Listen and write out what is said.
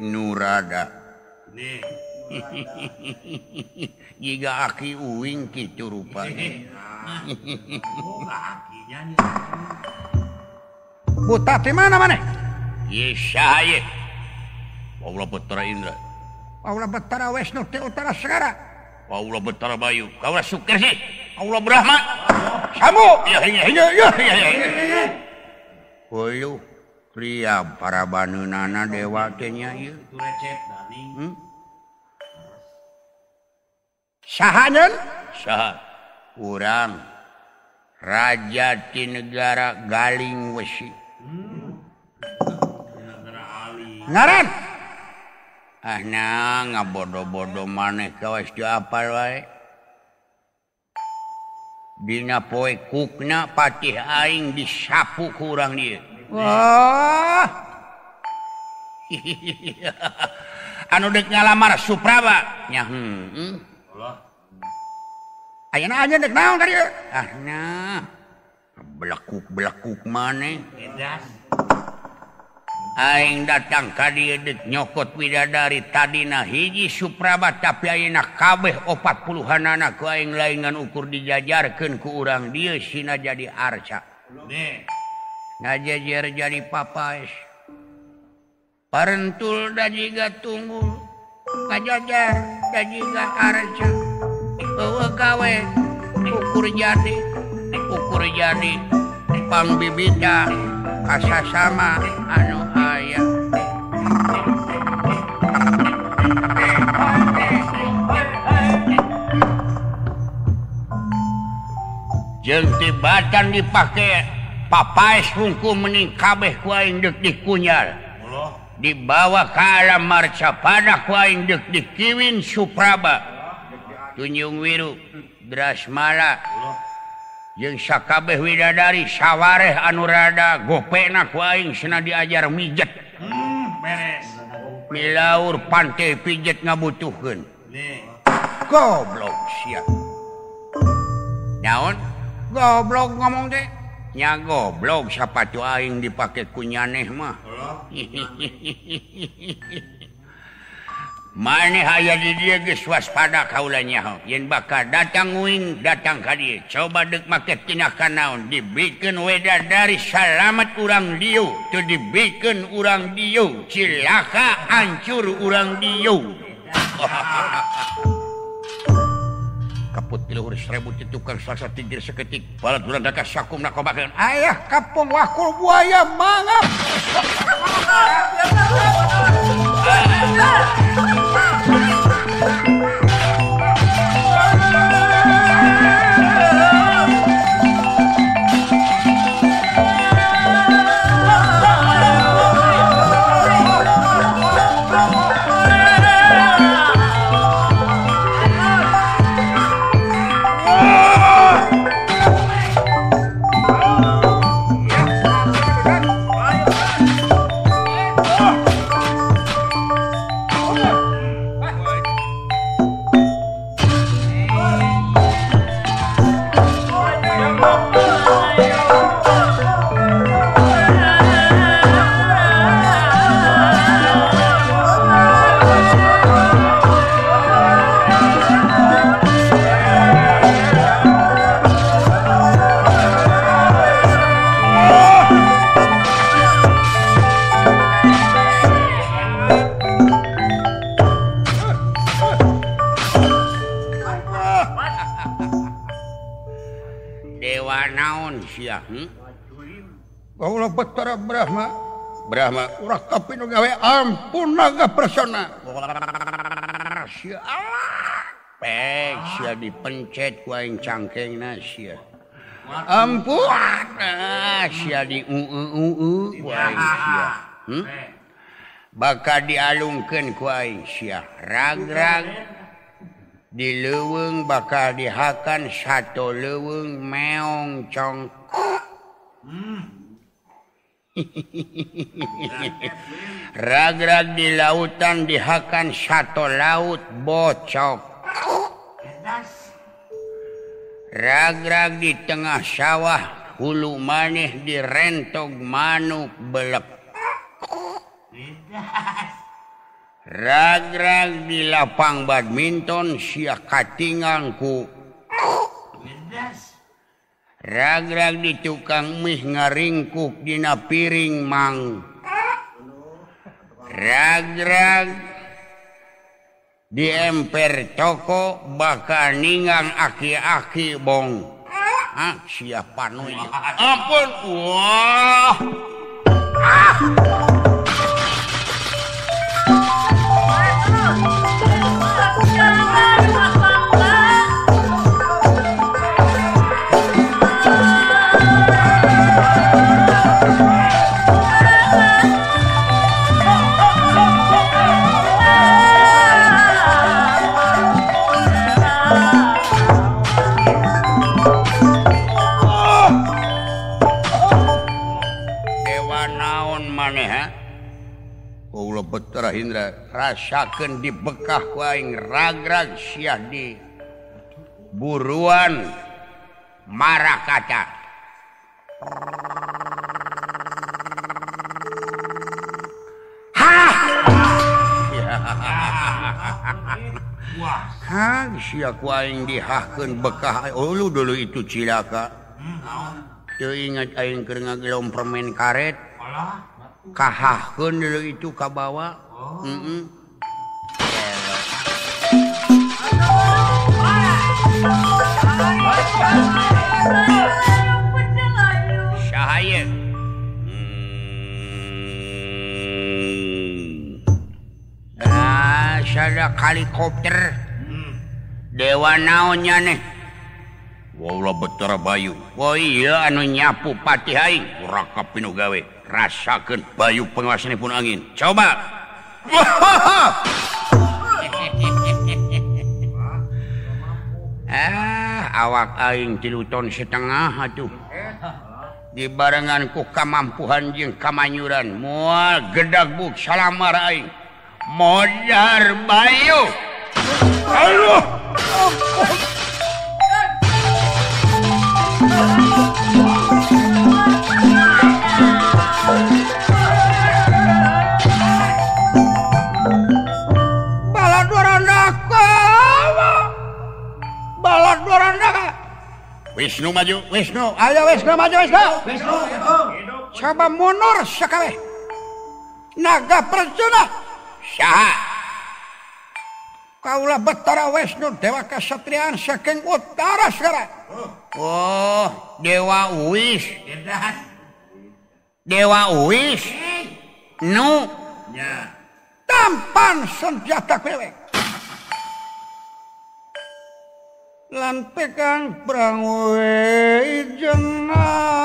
nurada jika aki uing gitu rupa buta di mana mana? Yesaya Paula Betara Indra. Paula Betara Wisnu di Utara Segara. Paula Betara Bayu. Kau Sukir sih. Paula Brahma. Sambu! Ya ya ya ya ya ya liam para Banu nana Dani. hmm? sah kurang raja di negara Galing wesi. Ngaran? Ah na ngabodo-bodo maneh kawas di apal wae. Dina poe kukna patih aing disapu kurang dia Wah. Anu dek ngalamar lamar Suprabanya hmm. aja dek naon tadi. Ah nah belakuk belakuk mana Aing datang ka dieu dek nyokot widadari. Tadina hiji Supraba tapi ayeuna kabeh opat puluhan anak ku aing laingan ukur dijajarkeun ku urang. Dieu sina jadi arca. Nih. ngajejer jadi papas parentul da juga tunggu. Ngajajar da juga arca. Bawa gawe. Ukur jadi. Ukur jadi. Pangbibita. Asa sama anu ayah jeng tibatan dipakai papa hungku mening kabeh kuing dek dikunyar dibawa ke arah marca pada kuing dek di Kiwin Supraba. Tunjung Wiru Drasmara jeung sakabeh widadari sawareh anurada gopena kuing sena diajar mijet. Hmm, beres. Milaur pantai pijet ngabutuhkan goblok sia. Naon? Goblok ngomong teh. nya goblok sapatu aing dipake kunyaneh mah? Maneh aya di dia geus waspada kaula kaulanya yen bakal datang uing datang ka dieu coba deuk make tina kanaon dibikeun weda dari salamet urang dieu. Teu dibikeun urang dieu. Cilaka hancur urang dieu. kaput tiluhur seribu ditukar selasa tinggir seketik balat bulan dakas sakum nakobakan ayah kapung wakul buaya mangap. manusia hmm? Bautara Brahma. Brahma. Gawe ampun naga persona. Pek sia dipencet ku aing cangkeng nasia ampun. Sia di uu uu ku aing sia. Hmm? bakal dialungkan sia. Rag-rag. di leweng bakal dihakan satu leweng meong cong. Hmm. Ragrag di lautan dihakan satu laut bocok. Ragrag di tengah sawah hulu maneh direntog manuk belek. ragrag di lapang badminton Syiah katinganku ragrag di tukang mih ngaringkuk dina piring mang. Ragrag di emper toko bakal ningang aki-aki bong. Ah, siapa nunya ampun. Wah. Ah. suara Indra rasakan di bekah waing ragrag siah di buruan marah kaca Hang siak waing dihahkan bekah oh, ulu dulu itu cilaka. Teu ingat aing keur ngagelom permen karet. Kahahkeun dulu itu ka. Oh. Mm -mm. Syahaya. Nah, hmm. saya helikopter. Dewa naonnya nih. Wala betara Bayu. Oh iya anu nyapu pati haing. Raka pinu gawe. Rasakan Bayu pengawasannya pun angin. Coba. eh awak aing tilu ton setengah atuh. Dibarengan ku kamampuhan jeung kamanyuran. Mual gedag buk salamar aing. Modar bayu. Aduh. oh, oh. Wisnu maju. Wisnu Ayo Wisnu maju Wisnu Wisnu Coba mundur sekali. Naga percuna Syaha Kaulah Betara Wisnu Dewa Kesatriaan saking utara sekarang Oh. Dewa Uwis Dewa Uwis Nu. Ya. Tampan senjata kewek lan tekang prangwe jenah